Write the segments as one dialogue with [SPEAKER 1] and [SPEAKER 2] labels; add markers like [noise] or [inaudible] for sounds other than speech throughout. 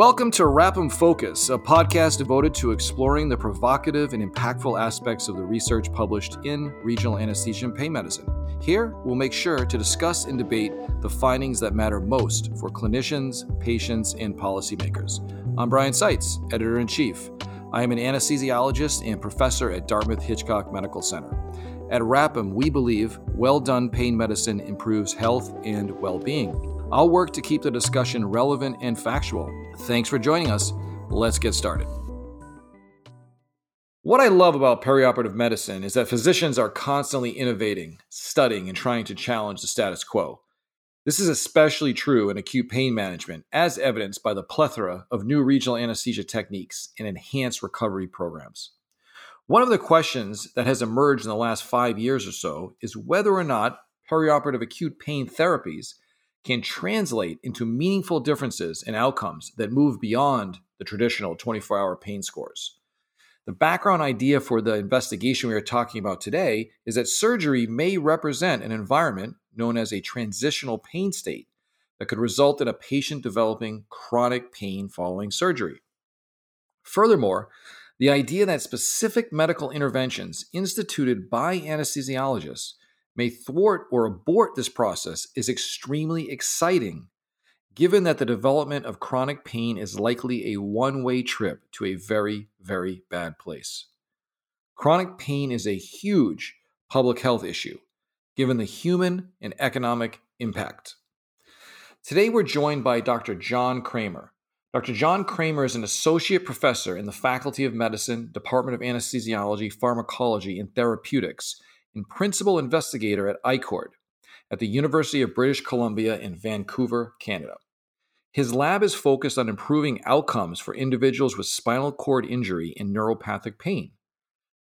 [SPEAKER 1] Welcome to RAPM Focus, a podcast devoted to exploring the provocative and impactful aspects of the research published in regional anesthesia and pain medicine. Here, we'll make sure to discuss and debate the findings that matter most for clinicians, patients, and policymakers. I'm Brian Sites, editor in chief. I am an anesthesiologist and professor at Dartmouth Hitchcock Medical Center. At RAPM, we believe well done pain medicine improves health and well being. I'll work to keep the discussion relevant and factual. Thanks for joining us. Let's get started. What I love about perioperative medicine is that physicians are constantly innovating, studying, and trying to challenge the status quo. This is especially true in acute pain management, as evidenced by the plethora of new regional anesthesia techniques and enhanced recovery programs. One of the questions that has emerged in the last five years or so is whether or not perioperative acute pain therapies can translate into meaningful differences in outcomes that move beyond the traditional 24 hour pain scores. The background idea for the investigation we are talking about today is that surgery may represent an environment known as a transitional pain state that could result in a patient developing chronic pain following surgery. Furthermore, the idea that specific medical interventions instituted by anesthesiologists may thwart or abort this process is extremely exciting, given that the development of chronic pain is likely a one way trip to a very, very bad place. Chronic pain is a huge public health issue, given the human and economic impact. Today, we're joined by Dr. John Kramer. Dr. John Kramer is an associate professor in the Faculty of Medicine, Department of Anesthesiology, Pharmacology, and Therapeutics and principal investigator at ICORD at the University of British Columbia in Vancouver, Canada. His lab is focused on improving outcomes for individuals with spinal cord injury and neuropathic pain.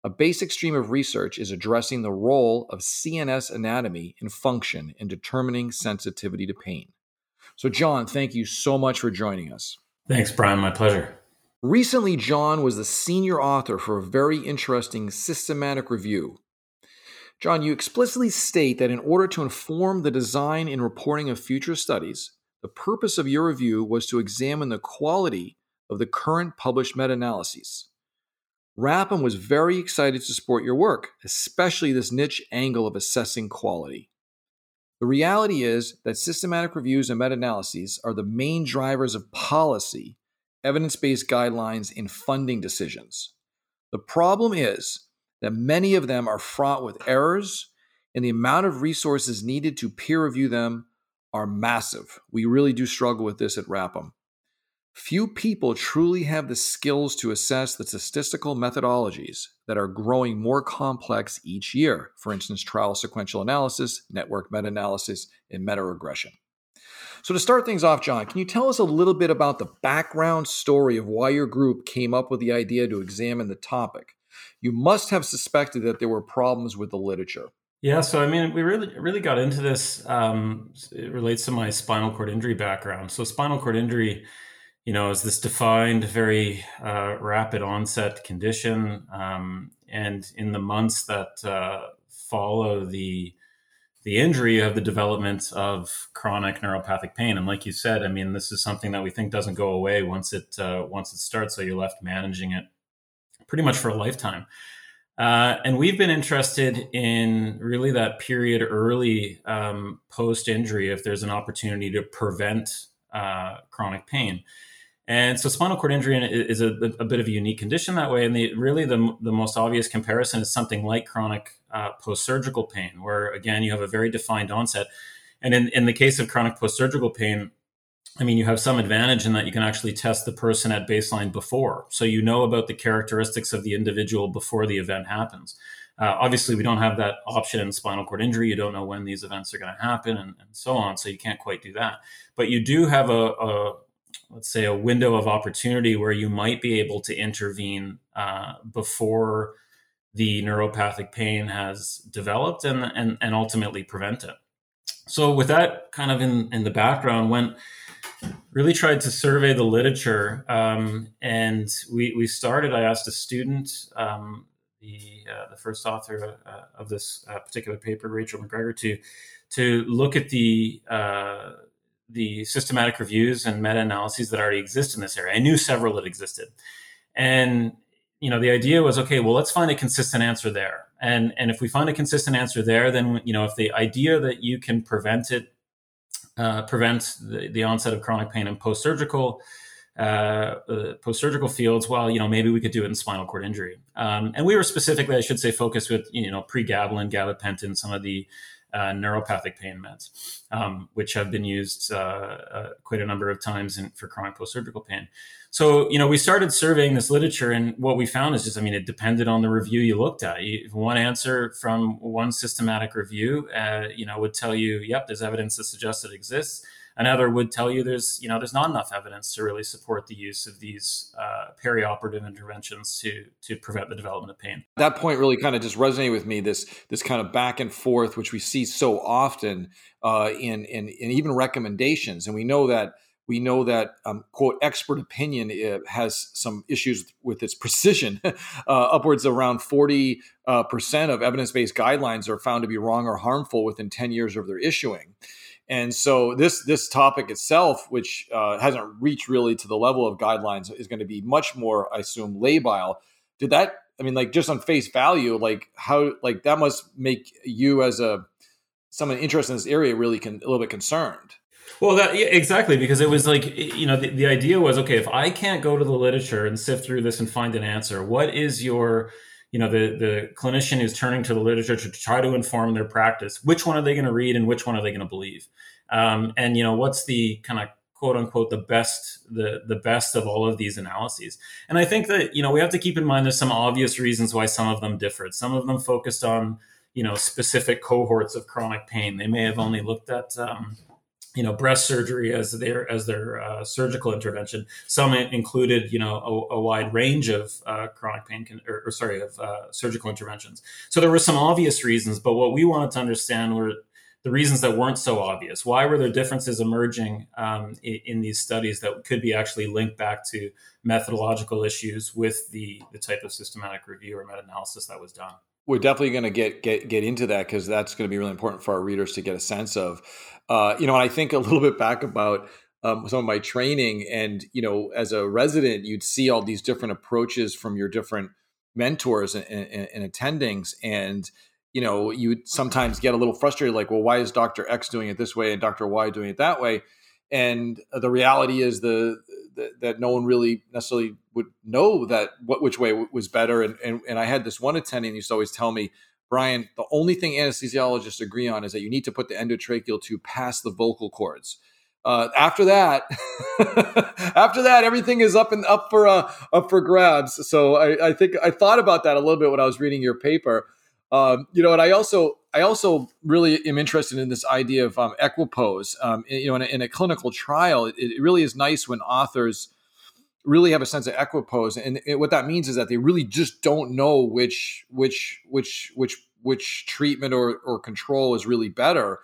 [SPEAKER 1] A basic stream of research is addressing the role of CNS anatomy and function in determining sensitivity to pain. So, John, thank you so much for joining us.
[SPEAKER 2] Thanks, Brian. My pleasure.
[SPEAKER 1] Recently, John was the senior author for a very interesting systematic review John, you explicitly state that in order to inform the design and reporting of future studies, the purpose of your review was to examine the quality of the current published meta analyses. RAPM was very excited to support your work, especially this niche angle of assessing quality. The reality is that systematic reviews and meta analyses are the main drivers of policy, evidence based guidelines, and funding decisions. The problem is that many of them are fraught with errors, and the amount of resources needed to peer review them are massive. We really do struggle with this at RAPM. Few people truly have the skills to assess the statistical methodologies that are growing more complex each year. For instance, trial sequential analysis, network meta analysis, and meta regression. So, to start things off, John, can you tell us a little bit about the background story of why your group came up with the idea to examine the topic? You must have suspected that there were problems with the literature.
[SPEAKER 2] Yeah, so I mean, we really really got into this. Um, it relates to my spinal cord injury background. So, spinal cord injury, you know, is this defined, very uh, rapid onset condition, um, and in the months that uh, follow the the injury of the development of chronic neuropathic pain. And like you said, I mean, this is something that we think doesn't go away once it uh, once it starts. So you're left managing it pretty much for a lifetime. Uh, and we've been interested in really that period early um, post injury if there's an opportunity to prevent uh, chronic pain. And so spinal cord injury is a, a, bit of a unique condition that way. And the, really the, the most obvious comparison is something like chronic uh, post surgical pain, where again, you have a very defined onset. And in, in the case of chronic post surgical pain, I mean, you have some advantage in that you can actually test the person at baseline before. So you know about the characteristics of the individual before the event happens. Uh, obviously, we don't have that option in spinal cord injury. You don't know when these events are going to happen and, and, so on. So you can't quite do that. But you do have a, a, let's say, a window of opportunity where you might be able to intervene uh, before the neuropathic pain has developed and, and, and ultimately prevent it. So with that kind of in, in the background, when really tried to survey the literature. Um, and we, we started, I asked a student, um, the, uh, the first author uh, of this uh, particular paper, Rachel McGregor, to, to look at the, uh, the systematic reviews and meta analyses that already exist in this area. I knew several that existed, and you know the idea was okay. Well, let's find a consistent answer there, and and if we find a consistent answer there, then you know if the idea that you can prevent it, uh, prevent the, the onset of chronic pain in post surgical uh, uh, post-surgical fields, well, you know, maybe we could do it in spinal cord injury. Um, and we were specifically, I should say, focused with, you know, pregabalin, gabapentin, some of the uh, neuropathic pain meds, um, which have been used uh, uh, quite a number of times in, for chronic post-surgical pain. So, you know, we started surveying this literature, and what we found is just, I mean, it depended on the review you looked at. You, one answer from one systematic review, uh, you know, would tell you, yep, there's evidence that suggests it exists Another would tell you there's you know there's not enough evidence to really support the use of these uh, perioperative interventions to to prevent the development of pain.
[SPEAKER 1] That point really kind of just resonated with me. This this kind of back and forth, which we see so often uh, in, in in even recommendations, and we know that we know that um, quote expert opinion uh, has some issues with its [laughs] precision uh, upwards around 40 uh, percent of evidence-based guidelines are found to be wrong or harmful within 10 years of their issuing and so this this topic itself, which uh, hasn't reached really to the level of guidelines, is going to be much more, I assume, labile. Did that? I mean, like just on face value, like how like that must make you as a someone interested in this area really a little bit concerned.
[SPEAKER 2] Well, that yeah, exactly because it was like you know the, the idea was okay if I can't go to the literature and sift through this and find an answer, what is your you know the the clinician is turning to the literature to try to inform their practice. Which one are they going to read and which one are they going to believe? Um, and you know what's the kind of quote unquote the best the the best of all of these analyses? And i think that you know we have to keep in mind there's some obvious reasons why some of them differed. Some of them focused on you know specific cohorts of chronic pain. They may have only looked at um, you know breast surgery as their as their uh, surgical intervention. Some included you know a, a wide range of uh, chronic pain con- or, or, sorry of uh, surgical interventions. So there were some obvious reasons, but what we wanted to understand were the reasons that weren't so obvious. Why were there differences emerging um, in, in, these studies that could be actually linked back to methodological issues with the the type of systematic review or meta analysis that was done?
[SPEAKER 1] we're definitely going to get get get into that because that's going to be really important for our readers to get a sense of. Uh, you know, and I think a [laughs] little bit back about um, some of my training, and you know, as a resident, you'd see all these different approaches from your different mentors and, and, and attendings, and you know, you sometimes get a little frustrated, like, well, why is Doctor X doing it this way and Doctor Y doing it that way? And the reality is the that, that no one really necessarily would know that what which way was better. And, and and I had this one attending used to always tell me, Brian, the only thing anesthesiologists agree on is that you need to put the endotracheal tube past the vocal cords. Uh, after that, [laughs] after that, everything is up and up for uh, up for grabs. So I, I think I thought about that a little bit when I was reading your paper. Um, you know, and I also I also really am interested in this idea of um, equipoise. Um, you know, in a, in a clinical trial, it, it, really is nice when authors really have a sense of equipoise, and it, what that means is that they really just don't know which which which which which treatment or, or control is really better.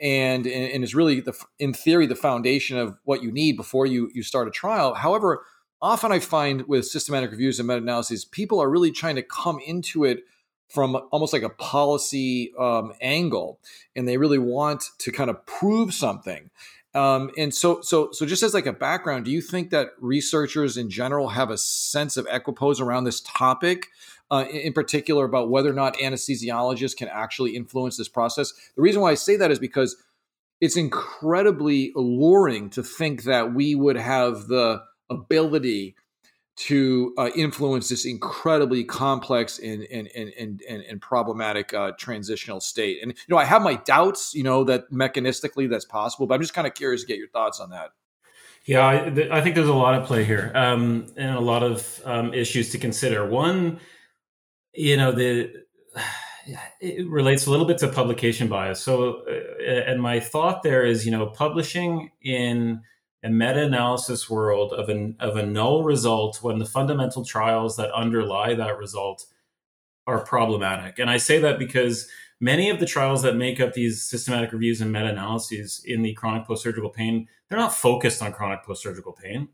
[SPEAKER 1] And, and is really the in theory the foundation of what you need before you you start a trial. However, often I find with systematic reviews and meta analyses, people are really trying to come into it from almost like a policy um, angle, and they really want to kind of prove something. Um, and so, so, so, just as like a background, do you think that researchers in general have a sense of equipoise around this topic, uh, in particular about whether or not anesthesiologists can actually influence this process? The reason why I say that is because it's incredibly alluring to think that we would have the ability to uh, influence this incredibly complex and and and and, and, problematic uh, transitional state. And you know, I have my doubts, you know, that mechanistically that's possible, but I'm just kind of curious to get your thoughts on that.
[SPEAKER 2] Yeah, I, th- I think there's a lot of play here, um, and a lot of um, issues to consider. One, you know, the it relates a little bit to publication bias. So, uh, and my thought there is, you know, publishing in a meta-analysis world of an of a null result when the fundamental trials that underlie that result are problematic. And I say that because many of the trials that make up these systematic reviews and meta-analyses in the chronic post-surgical pain, they're not focused on chronic post-surgical pain.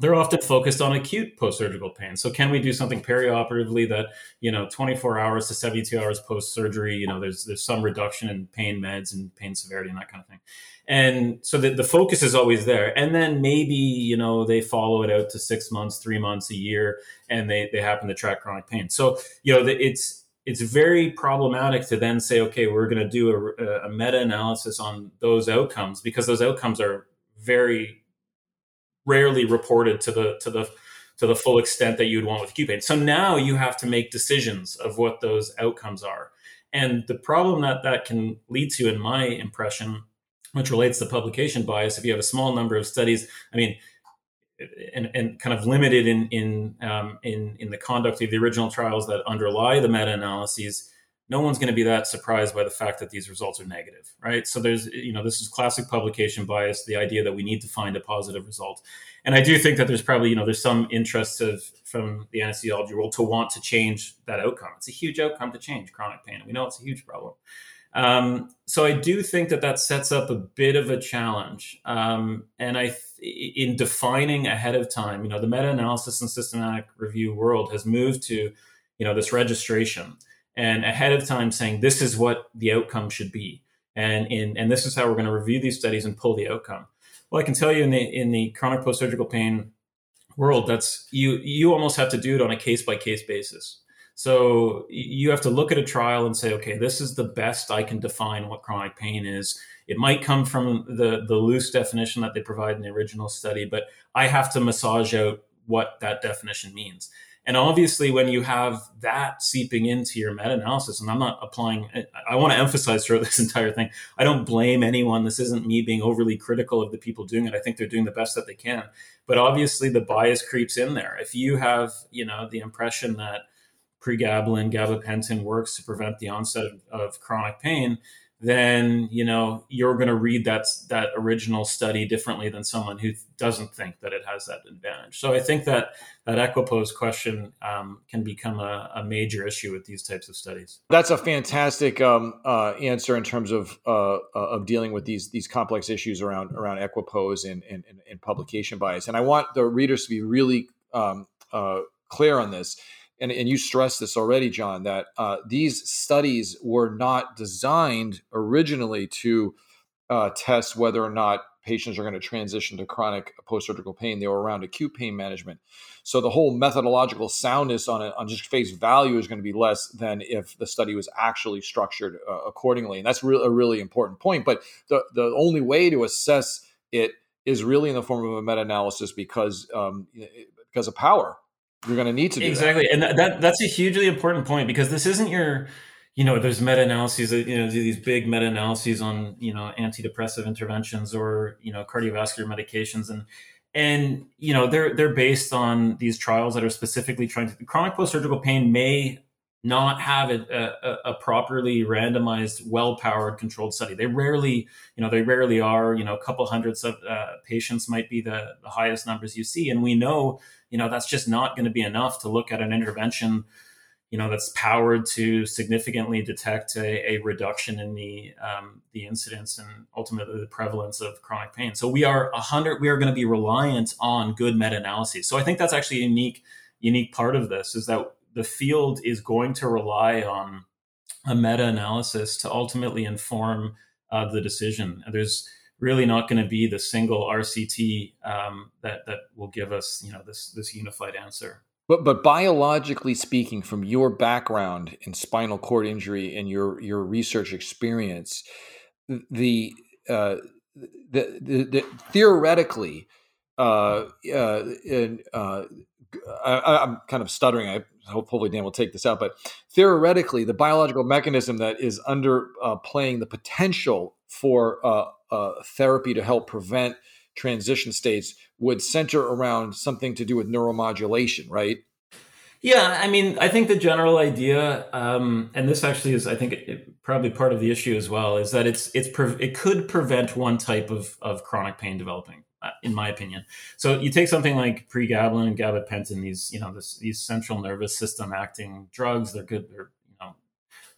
[SPEAKER 2] They're often focused on acute post-surgical pain. So can we do something perioperatively that, you know, 24 hours to 72 hours post-surgery, you know, there's there's some reduction in pain meds and pain severity and that kind of thing. And so the, the focus is always there. And then maybe, you know, they follow it out to six months, three months, a year, and they, they happen to track chronic pain. So, you know, it's it's very problematic to then say, okay, we're going to do a, a meta-analysis on those outcomes because those outcomes are very rarely reported to the to the to the full extent that you'd want with pain. So now you have to make decisions of what those outcomes are. And the problem that that can lead to, in my impression, which relates to publication bias, if you have a small number of studies, I mean, and, and kind of limited in in um, in in the conduct of the original trials that underlie the meta analyses, no one's going to be that surprised by the fact that these results are negative, right? So there's, you know, this is classic publication bias, the idea that we need to find a positive result. And I do think that there's probably, you know, there's some interest of from the anesthesiology world to want to change that outcome. It's a huge outcome to change chronic pain. We know it's a huge problem. Um, so I do think that that sets up a bit of a challenge. Um, and I, th- in defining ahead of time, you know, the meta-analysis and systematic review world has moved to, you know, this registration and ahead of time saying this is what the outcome should be. And in and this is how we're going to review these studies and pull the outcome. Well i can tell you in the in the chronic post-surgical pain world that's you you almost have to do it on a case by case basis. So you have to look at a trial and say okay this is the best i can define what chronic pain is. It might come from the the loose definition that they provide in the original study but i have to massage out what that definition means and obviously, when you have that seeping into your meta analysis, and I'm not applying, I want to emphasize throughout [laughs] this entire thing, I don't blame anyone. This isn't me being overly critical of the people doing it. I think they're doing the best that they can. But obviously, the bias creeps in there. If you have, you know, the impression that pregabalin, gabapentin works to prevent the onset of, of chronic pain, then you know you're going to read that that original study differently than someone who doesn't think that it has that advantage. So I think that that equipoise question um, can become a, a, major issue with these types of studies.
[SPEAKER 1] That's a fantastic um, uh, answer in terms of uh, of dealing with these these complex issues around around equipoise and, and, and publication bias. And I want the readers to be really um, uh, clear on this and, and you stressed this already, John, that uh, these studies were not designed originally to uh, test whether or not patients are going to transition to chronic post-surgical pain. They were around acute pain management. So the whole methodological soundness on it, on just face value is going to be less than if the study was actually structured uh, accordingly. And that's re- a really important point. But the, the only way to assess it is really in the form of a meta-analysis because um, because of power you're going to need to be
[SPEAKER 2] exactly
[SPEAKER 1] that.
[SPEAKER 2] and that, that, that's a hugely important point because this isn't your you know there's meta-analyses you know these big meta-analyses on you know antidepressive interventions or you know cardiovascular medications and and you know they're they're based on these trials that are specifically trying to chronic post-surgical pain may not have a, a, a properly randomized well-powered controlled study they rarely you know they rarely are you know a couple hundreds of uh, patients might be the, the highest numbers you see and we know you know that's just not going to be enough to look at an intervention you know that's powered to significantly detect a, a reduction in the um, the incidence and ultimately the prevalence of chronic pain. So we are a hundred. We are going to be reliant on good meta analyses. So I think that's actually a unique unique part of this is that the field is going to rely on a meta analysis to ultimately inform uh, the decision. There's really not going to be the single RCT um, that that will give us you know this this unified answer.
[SPEAKER 1] But but biologically speaking, from your background in spinal cord injury and your your research experience, the uh, the, the, the, theoretically, uh, uh, uh, I, am kind of stuttering. I hopefully Dan will take this out, but theoretically, the biological mechanism that is under uh, playing the potential for uh, uh, therapy to help prevent transition states would center around something to do with neuromodulation, right?
[SPEAKER 2] Yeah, I mean, I think the general idea, um, and this actually is, I think, it, it, probably part of the issue as well, is that it's it's pre- it could prevent one type of of chronic pain developing, in my opinion. So you take something like pregabalin and gabapentin, these you know this, these central nervous system acting drugs. They're good. They're you know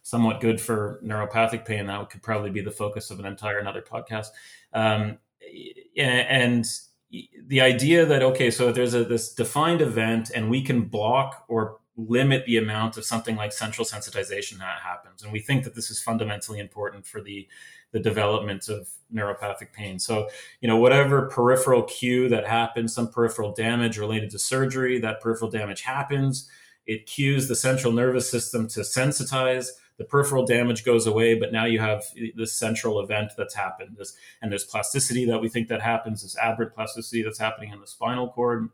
[SPEAKER 2] somewhat good for neuropathic pain. That could probably be the focus of an entire another podcast. Um, and the idea that okay, so there's a this defined event, and we can block or limit the amount of something like central sensitization that happens, and we think that this is fundamentally important for the the development of neuropathic pain. So, you know, whatever peripheral cue that happens, some peripheral damage related to surgery, that peripheral damage happens. It cues the central nervous system to sensitize. The peripheral damage goes away, but now you have this central event that's happened. This, and there's plasticity that we think that happens. This aberrant plasticity that's happening in the spinal cord.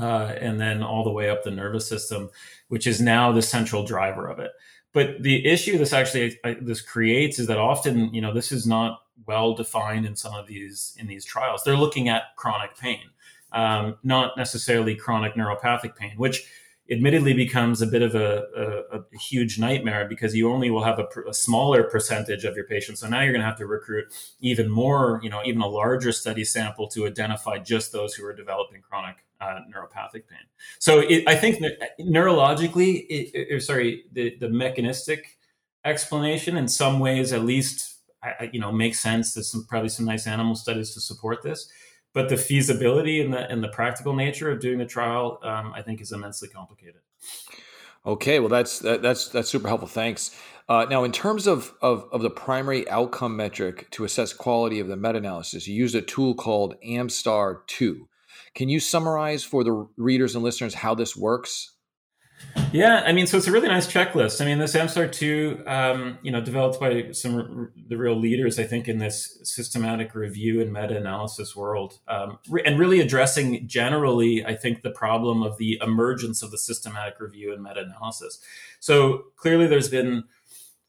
[SPEAKER 2] Uh, and then all the way up the nervous system, which is now the central driver of it. But the issue this actually uh, this creates is that often, you know, this is not well defined in some of these in these trials. They're looking at chronic pain, um, not necessarily chronic neuropathic pain, which admittedly becomes a bit of a, a, a huge nightmare because you only will have a, a, smaller percentage of your patients. So now you're going to have to recruit even more, you know, even a larger study sample to identify just those who are developing chronic uh, neuropathic pain. So it, I think neurologically, it, sorry, the, the mechanistic explanation in some ways, at least, I, you know, makes sense. There's some probably some nice animal studies to support this but the feasibility and the and the practical nature of doing the trial, um, I think, is immensely complicated.
[SPEAKER 1] Okay, well, that's that, that's that's super helpful. Thanks. Uh, now, in terms of, of of the primary outcome metric to assess quality of the meta-analysis, you used a tool called AMSTAR two. Can you summarize for the readers and listeners how this works
[SPEAKER 2] yeah, I mean, so it's a really nice checklist. I mean, this AMSTAR two, um, you know, developed by some r- the real leaders, I think, in this systematic review and meta-analysis world, um, re- and really addressing generally, I think, the problem of the emergence of the systematic review and meta-analysis. So clearly, there's been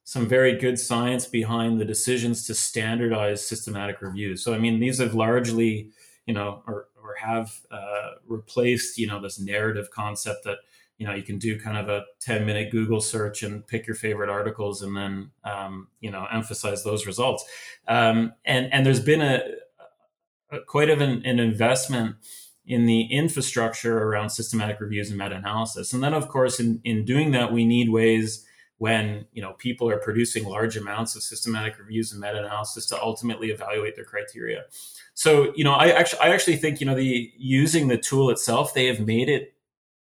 [SPEAKER 2] some very good science behind the decisions to standardize systematic reviews. So, I mean, these have largely, you know, or or have uh, replaced, you know, this narrative concept that you know you can do kind of a 10 minute google search and pick your favorite articles and then um, you know emphasize those results. Um, and and there's been a, a quite of an, an, investment in the infrastructure around systematic reviews and meta-analysis. And then of course in, in doing that we need ways when you know people are producing large amounts of systematic reviews and meta-analysis to ultimately evaluate their criteria. So you know i actually i actually think you know the using the tool itself they have made it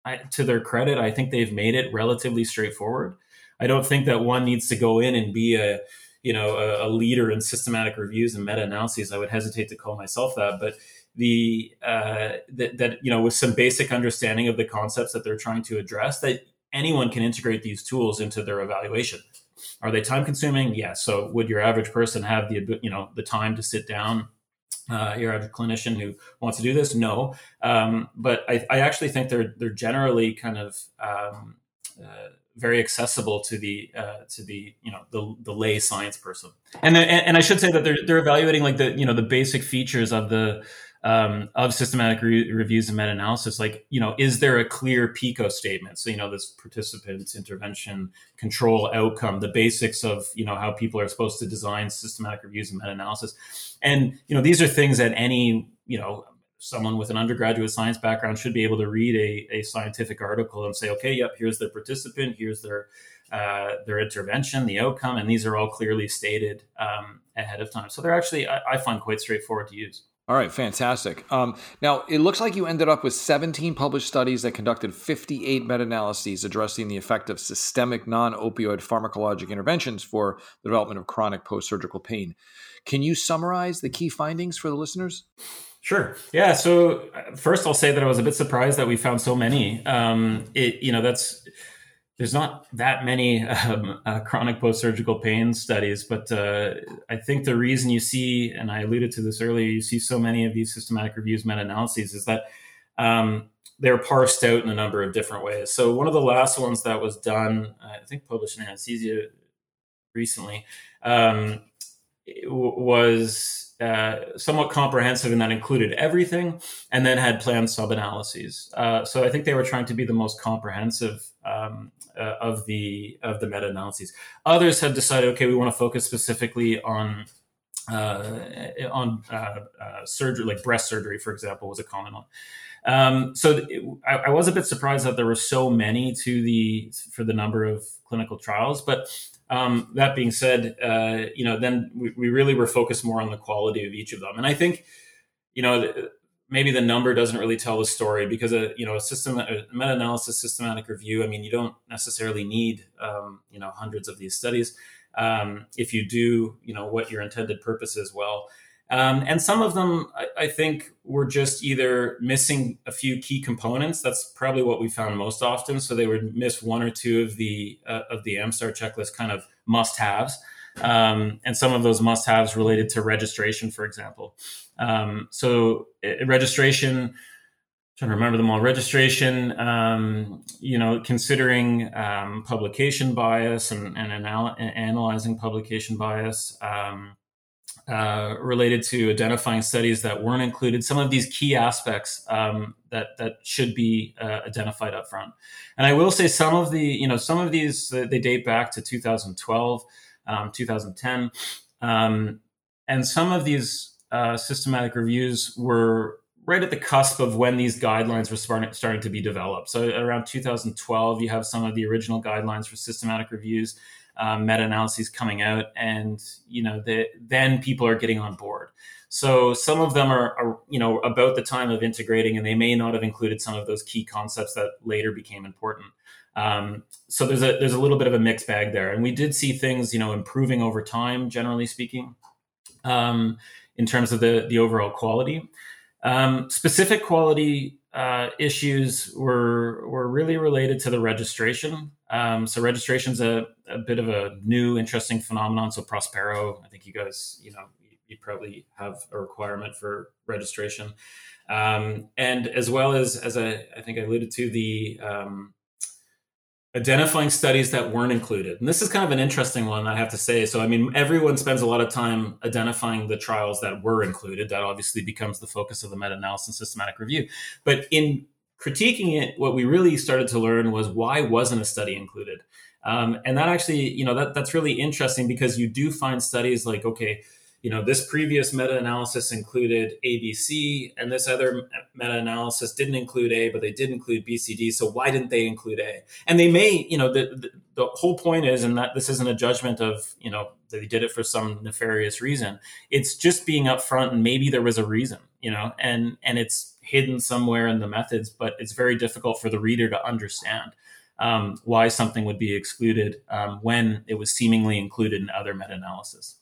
[SPEAKER 2] I, to their credit, I think they've made it relatively straightforward. I don't think that one needs to go in and be a you know a, a leader in systematic reviews and meta analyses. I would hesitate to call myself that, but the uh, that, that you know with some basic understanding of the concepts that they're trying to address, that anyone can integrate these tools into their evaluation. Are they time consuming? Yes. So would your average person have the you know the time to sit down uh, your a clinician who wants to do this? No, um, but I, I, actually think they're they're generally kind of um, uh, very accessible to the uh, to the you know the, the lay science person. And, and and I should say that they're they're evaluating like the you know the basic features of the um, of systematic re- reviews and meta-analysis like you know is there a clear pico statement? So you know this participants intervention control outcome the basics of you know how people are supposed to design systematic reviews and meta-analysis. And you know these are things that any you know someone with an undergraduate science background should be able to read a, a scientific article and say okay yep here's their participant here's their uh, their intervention the outcome and these are all clearly stated um, ahead of time. So they're actually I, I find quite straightforward to use
[SPEAKER 1] all right, fantastic. Um, now, it looks like you ended up with 17 published studies that conducted 58 meta analyses addressing the effect of systemic non opioid pharmacologic interventions for the development of chronic post surgical pain. Can you summarize the key findings for the listeners?
[SPEAKER 2] Sure. Yeah. So, uh, first, I'll say that I was a bit surprised that we found so many. Um, it, you know, that's there's not that many um, uh, chronic post-surgical pain studies, but uh, I think the reason you see, and I alluded to this earlier, you see so many of these systematic reviews, meta-analyses, is that um, they're parsed out in a number of different ways. So one of the last ones that was done, I think published in Anesthesia recently, um, was uh, somewhat comprehensive and that included everything and then had planned sub analyses. Uh, so I think they were trying to be the most comprehensive um, uh, of the of the meta analyses. Others have decided, okay, we want to focus specifically on uh, on uh, surgery, like breast surgery, for example, was a common one. Um, so it, I, I, was a bit surprised that there were so many to the for the number of clinical trials, but um, that being said, uh, you know, then we, we, really were focused more on the quality of each of them, and I think, you know, maybe the number doesn't really tell the story because a you know a system a meta-analysis systematic review i mean you don't necessarily need um, you know hundreds of these studies um, if you do you know what your intended purpose is well. Um, and some of them I, I, think were just either missing a few key components. That's probably what we found most often. So they would miss one or two of the uh, of the AMSTAR checklist kind of must haves um, and some of those must haves related to registration, for example. Um, so, uh, registration, trying to remember them all registration, um, you know, considering um, publication bias and, and, anal- analyzing publication bias. Um, uh, related to identifying studies that weren't included, some of these key aspects um, that that should be uh, identified up front. And I will say some of the, you know, some of these they date back to 2012 um, 2010. Um, and some of these uh, systematic reviews were right at the cusp of when these guidelines were starting, to be developed. So around 2012, you have some of the original guidelines for systematic reviews, um, meta-analyses coming out, and you know the, then people are getting on board. So some of them are, are, you know, about the time of integrating, and they may not have included some of those key concepts that later became important. Um, so there's a there's a little bit of a mixed bag there, and we did see things you know improving over time, generally speaking, um, in terms of the the overall quality. Um, specific quality uh, issues were were really related to the registration. Um, so registration is a, a bit of a new, interesting phenomenon. So Prospero, I think you guys, you know, you, you probably have a requirement for registration, um, and as well as as I, I think I alluded to the um, identifying studies that weren't included. And this is kind of an interesting one, I have to say. So, I mean, everyone spends a lot of time identifying the trials that were included. That obviously becomes the focus of the meta analysis systematic review. But in critiquing it, what we really started to learn was why wasn't a study included? Um, and that actually, you know, that, that's really interesting because you do find studies like, okay, you know, this previous meta-analysis included ABC, and this other meta-analysis didn't include A, but they did include BCD. So why didn't they include A? And they may, you know, the, the, the whole point is, and that this isn't a judgment of, you know, they did it for some nefarious reason. It's just being upfront, and maybe there was a reason, you know, and and it's hidden somewhere in the methods, but it's very difficult for the reader to understand. Um, why something would be excluded um, when it was seemingly included in other meta-analysis.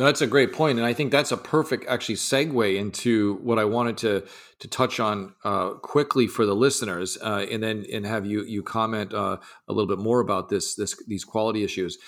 [SPEAKER 1] No, that's a great point, and I think that's a perfect actually segue into what I wanted to to touch on uh, quickly for the listeners, uh, and then and have you you comment uh, a little bit more about this this these quality issues.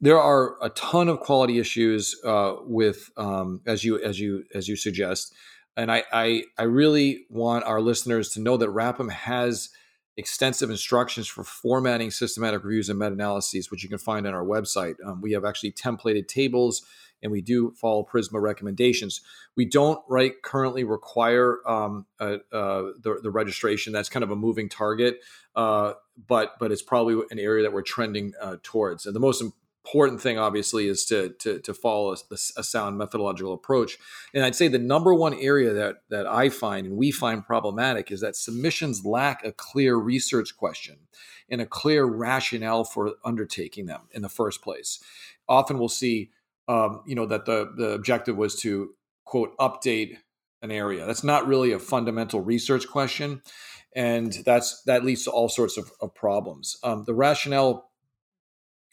[SPEAKER 1] There are a ton of quality issues uh, with um, as you as you as you suggest, and I, I I really want our listeners to know that RAPM has extensive instructions for formatting systematic reviews and meta analyses, which you can find on our website. Um, we have actually templated tables and we do follow Prisma recommendations. We don't right currently require um, uh, uh, the, the, registration. That's kind of a moving target, uh, but but it's probably an area that we're trending uh, towards. And the most important thing, obviously, is to to, to follow a, a, sound methodological approach. And I'd say the number one area that that I find and we find problematic is that submissions lack a clear research question and a clear rationale for undertaking them in the first place. Often we'll see um, you know that the the objective was to quote update an area. That's not really a fundamental research question, and that's that leads to all sorts of, of problems. Um, the rationale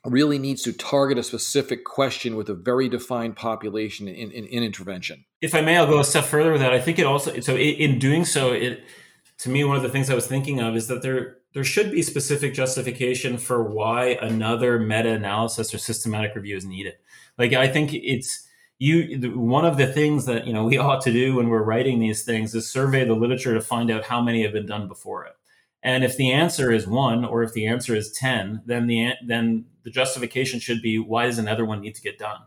[SPEAKER 1] really needs to target a specific question with a very defined population in, in, in, intervention.
[SPEAKER 2] If I may, I'll go a step further with that. I think it also so in doing so, it to me one of the things I was thinking of is that there there should be specific justification for why another meta analysis or systematic review is needed. Like I think it's you one of the things that you know we [laughs] ought to do when we're writing these things is survey the literature to find out how many have been done before it. And if the answer is one, or if the answer is ten, then the then the justification should be why does another one need to get done?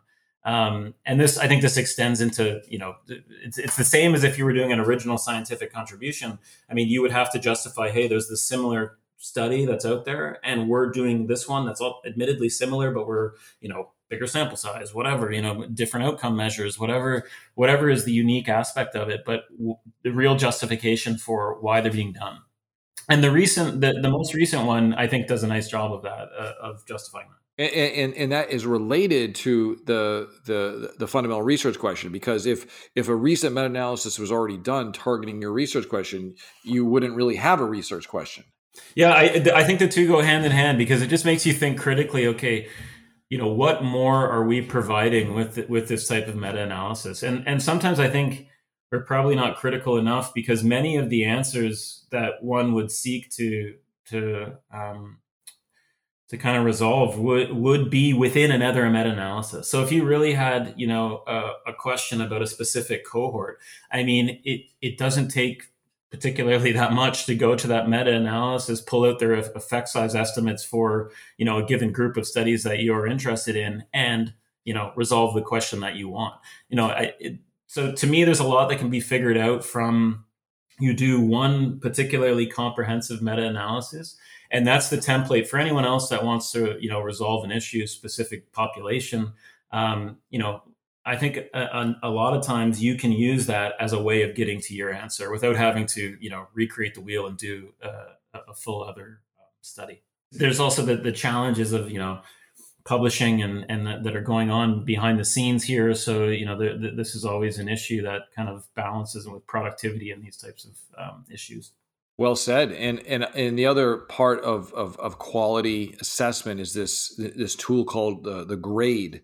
[SPEAKER 2] Um, and this, I think, this extends into you know, it's it's the same as if you were doing an original scientific contribution. I mean, you would have to justify, hey, there's this similar study that's out there, and we're doing this one that's all admittedly similar, but we're you know bigger sample size, whatever, you know, different outcome measures, whatever, whatever is the unique aspect of it, but w- the real justification for why they're being done. And the recent, the, the most recent one, I think, does a nice job of that, uh, of justifying that.
[SPEAKER 1] And, and, and that is related to the, the the fundamental research question because if if a recent meta analysis was already done targeting your research question, you wouldn't really have a research question.
[SPEAKER 2] Yeah, I I think the two go hand in hand because it just makes you think critically. Okay, you know, what more are we providing with with this type of meta analysis? And and sometimes I think we're probably not critical enough because many of the answers that one would seek to to um, to kind of resolve would would be within another meta-analysis. So if you really had, you know, a, a, question about a specific cohort, I mean, it it doesn't take particularly [laughs] that much to go to that meta-analysis, pull out their effect size estimates for, you know, a given group of studies that you're interested in, and you know, resolve the question that you want. You know, I, it, so to me, there's a lot that can be figured out from you do one particularly comprehensive meta-analysis and that's the template for anyone else that wants to you know resolve an issue specific population. Um, you know i think a, a, lot of times you can use that as a way of getting to your answer without having to you know recreate the wheel and do uh, a full other um, study. There's also the, the challenges of you know publishing and and that, that are going on behind the scenes here. So you know the, the, this is always an issue that kind of balances with productivity and these types of um, issues
[SPEAKER 1] well said. And and and the other part of of, of quality assessment is this this tool called the, the grade,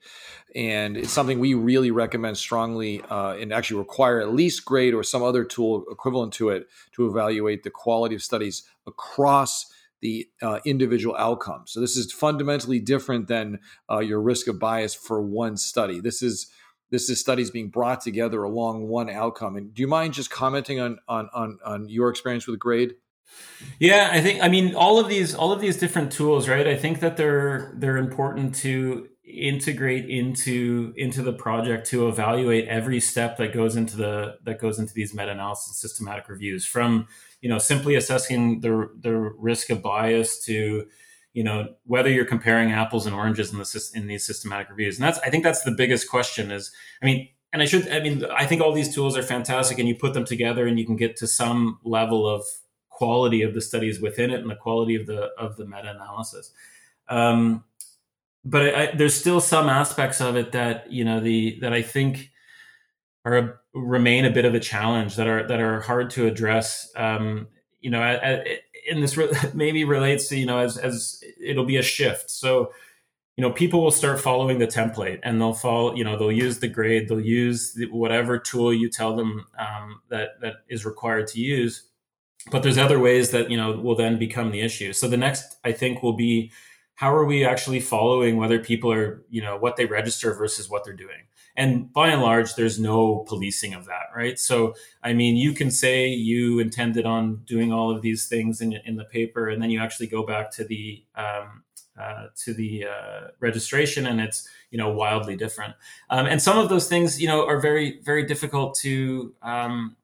[SPEAKER 1] and it's something we really recommend strongly uh, and actually require at least grade or some other tool equivalent to it to evaluate the quality of studies across the uh, individual outcomes. So this is fundamentally different than uh, your risk of bias for one study. This is this is studies being brought together along one outcome. And do you mind just commenting on on on, on your experience with grade?
[SPEAKER 2] Yeah, I think I mean all of these all of these different tools, right? I think that they're they're important to integrate into into the project to evaluate every step that goes into the that goes into these meta-analysis systematic reviews from you know simply assessing the the risk of bias to you know whether you're comparing apples and oranges in the in these systematic reviews. And that's i think that's the biggest question is i mean and i should i mean i think all these tools are fantastic and you put them together and you can get to some level of quality of the studies within it and the quality of the of the meta-analysis. Um, but I, I, there's still some aspects of it that you know the that i think are remain a bit of a challenge that are that are hard to address. Um, you know and this re- [laughs] maybe relates to you know as as it'll be a shift. So you know people will start following the template and they'll follow you know they'll use the grade they'll use the, whatever tool you tell them um, that that is required to use. But there's other ways that you know will then become the issue. So the next i think will be how are we actually following whether people are you know what they register versus what they're doing and by and large there's no policing of that right? So i mean you can say you intended on doing all of these things in, in the paper and then you actually go back to the um, uh, to the uh, registration and it's you know wildly different. Um, and some of those things you know are very very difficult to um,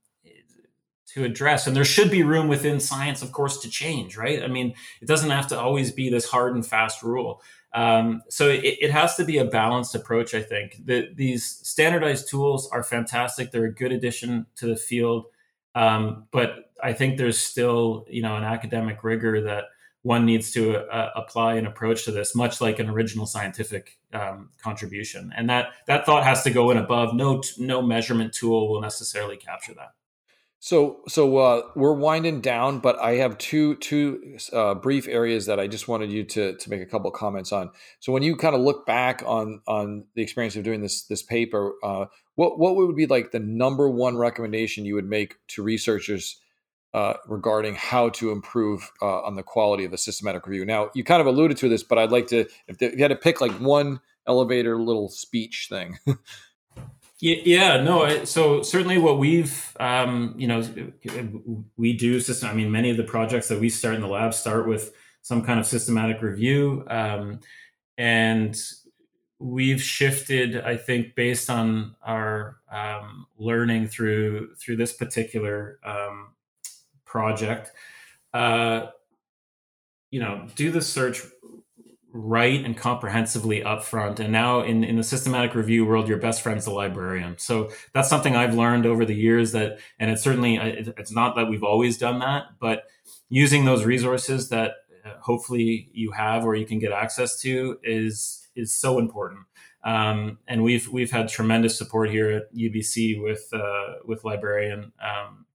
[SPEAKER 2] to address. And there should be room within science of course to change right? I mean it doesn't have to always be this hard and fast rule um, so it, it, has to be a balanced approach. I think the, these standardized tools are fantastic. They're a good addition to the field, um, but I think there's still you know an academic rigor that one needs to uh, apply an approach to this, much like an original scientific um, contribution. And that that thought has to go in above. No no measurement tool will necessarily capture that.
[SPEAKER 1] So, so uh, we're winding down, but I have two two uh, brief areas that I just wanted you to to make a couple comments on. So, when you kind of look back on on the experience of doing this this paper, uh, what what would be like the number one recommendation you would make to researchers uh, regarding how to improve uh, on the quality of a systematic review? Now, you kind of alluded to this, but I'd like to if, if you had to pick like one elevator little speech thing. [laughs]
[SPEAKER 2] Yeah, no. So certainly, what we've, um, you know, we do system. I mean, many of the projects that we start in the lab start with some kind of systematic review, um, and we've shifted. I think based on our um, learning through through this particular um, project, uh, you know, do the search right and comprehensively upfront. And now in, in the systematic review world, your best friend's the librarian. So that's something I've learned over the years that, and it's certainly, it's not that we've always done that, but using those resources that hopefully you have or you can get access to is is so important. Um, and we've we've had tremendous support here at UBC with uh, with librarian um,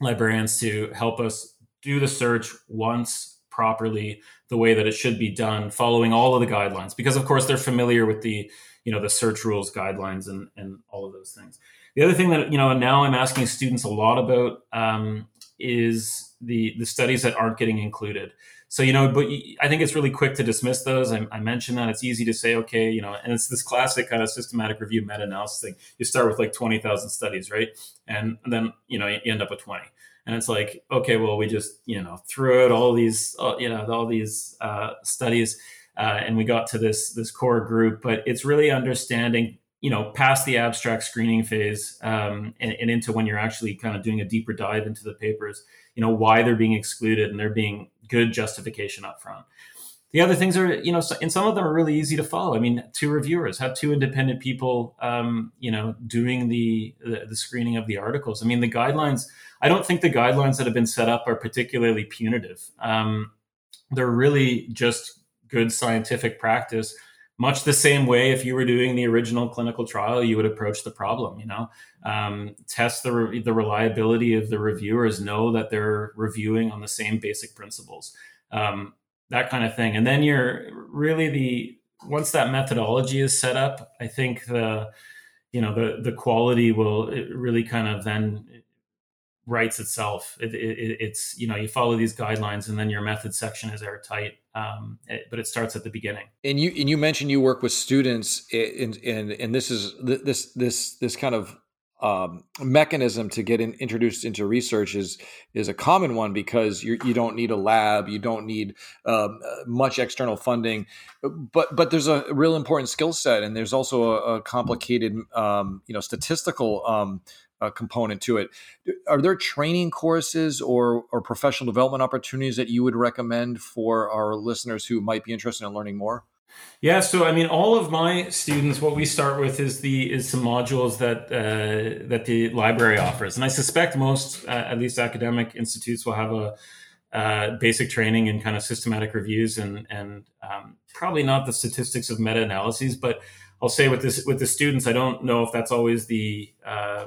[SPEAKER 2] librarians to help us do the search once properly the way that it should be done following all of the guidelines because of course they're familiar with the you know the search rules guidelines and and all of those things. The other thing that you know now i'm asking students a lot about um, is the the studies that aren't getting included. So you know but i think it's really quick to dismiss those. I, I, mentioned that. It's easy to say okay you know and it's this classic kind of systematic review meta-analysis thing. You start with like 20000 studies right? And then you know you end up with 20 and it's like okay well we just you know threw out all these uh, you know all these uh, studies uh, and we got to this this core group. But it's really understanding you know past the abstract screening phase um, and, and, into when you're actually kind of doing a deeper dive into the papers you know why they're being excluded and there being good justification up front the other things are you know and some of them are really easy to follow. I mean two reviewers have two independent people um, you know doing the, the, the screening of the articles. I mean the guidelines i don't think the guidelines that have been set up are particularly punitive. Um, they're really just good scientific practice much the same way if you were doing the original clinical trial you would approach the problem you know? Um, test the, re- the reliability of the reviewers know that they're reviewing on the same basic principles. Um, that kind of thing. And then you're really the once that methodology is set up, I think the you know the the quality will really kind of then writes itself. It, it, it's you know you follow these guidelines, and then your method section is airtight. Um, it, but it starts at the beginning.
[SPEAKER 1] And you and you mentioned you work with students, and and and this is this this this kind of um, mechanism to get in, introduced into research is is a common one because you you don't need a lab, you don't need um, much external funding, but but there's a real important skill set, and there's also a, a complicated um, you know statistical um, uh, component to it. Are there training courses or or professional development opportunities that you would recommend for our listeners who might be interested in learning more?
[SPEAKER 2] Yeah, so I mean, all of my students, what we start with is the is some modules that uh, that the library offers, and I suspect most, uh, at least academic institutes, will have a uh, basic training in kind of systematic reviews and and um, probably not the statistics of meta analyses, but I'll say with this with the students, I don't know if that's always the uh,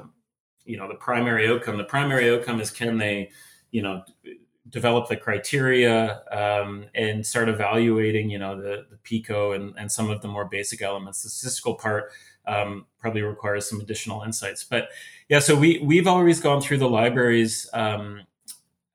[SPEAKER 2] you know the primary outcome. The primary outcome is can they you know develop the criteria um, and start evaluating, you know, the, the PICO and, and some of the more basic elements. The statistical part um, probably requires some additional insights. But yeah, so we we've always gone through the library's um,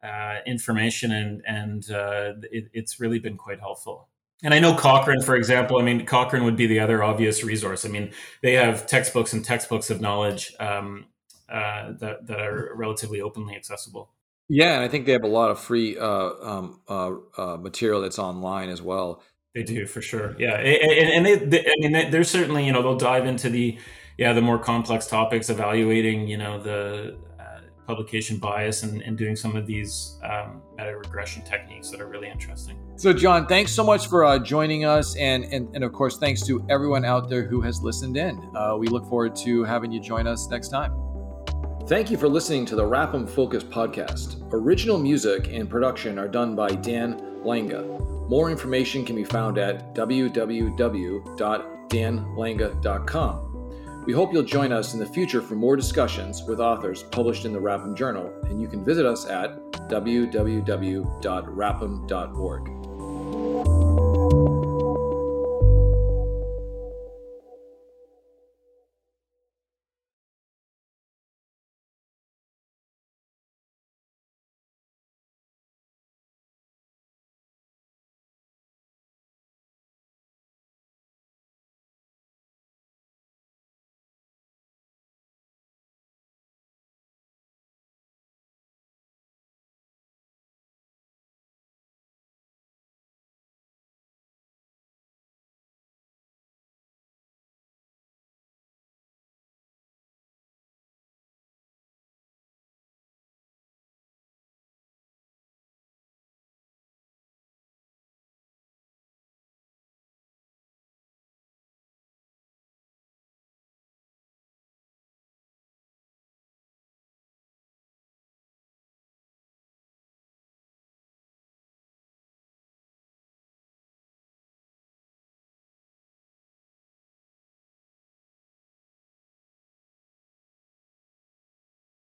[SPEAKER 2] uh, information, and and uh, it, it's really been quite helpful. And I know Cochrane, for example. I mean, Cochrane would be the other obvious resource. I mean, they have textbooks and textbooks of knowledge um, uh, that that are relatively openly accessible.
[SPEAKER 1] Yeah, and I think they have a lot of free uh, um, uh, uh, material that's online as well.
[SPEAKER 2] They do for sure. Yeah, and, and they, they, I mean, they're certainly you know they'll dive into the yeah the more complex topics, evaluating you know the uh, publication bias and, and doing some of these um, meta regression techniques that are really interesting.
[SPEAKER 1] So, John, thanks so much for uh, joining us, and, and and of course, thanks to everyone out there who has listened in. Uh, we look forward to having you join us next time. Thank you for listening to the RAPM Focus podcast. Original music and production are done by Dan Langa. More information can be found at www.danlanga.com. We hope you'll join us in the future for more discussions with authors published in the RAPM Journal, and you can visit us at www.rapm.org.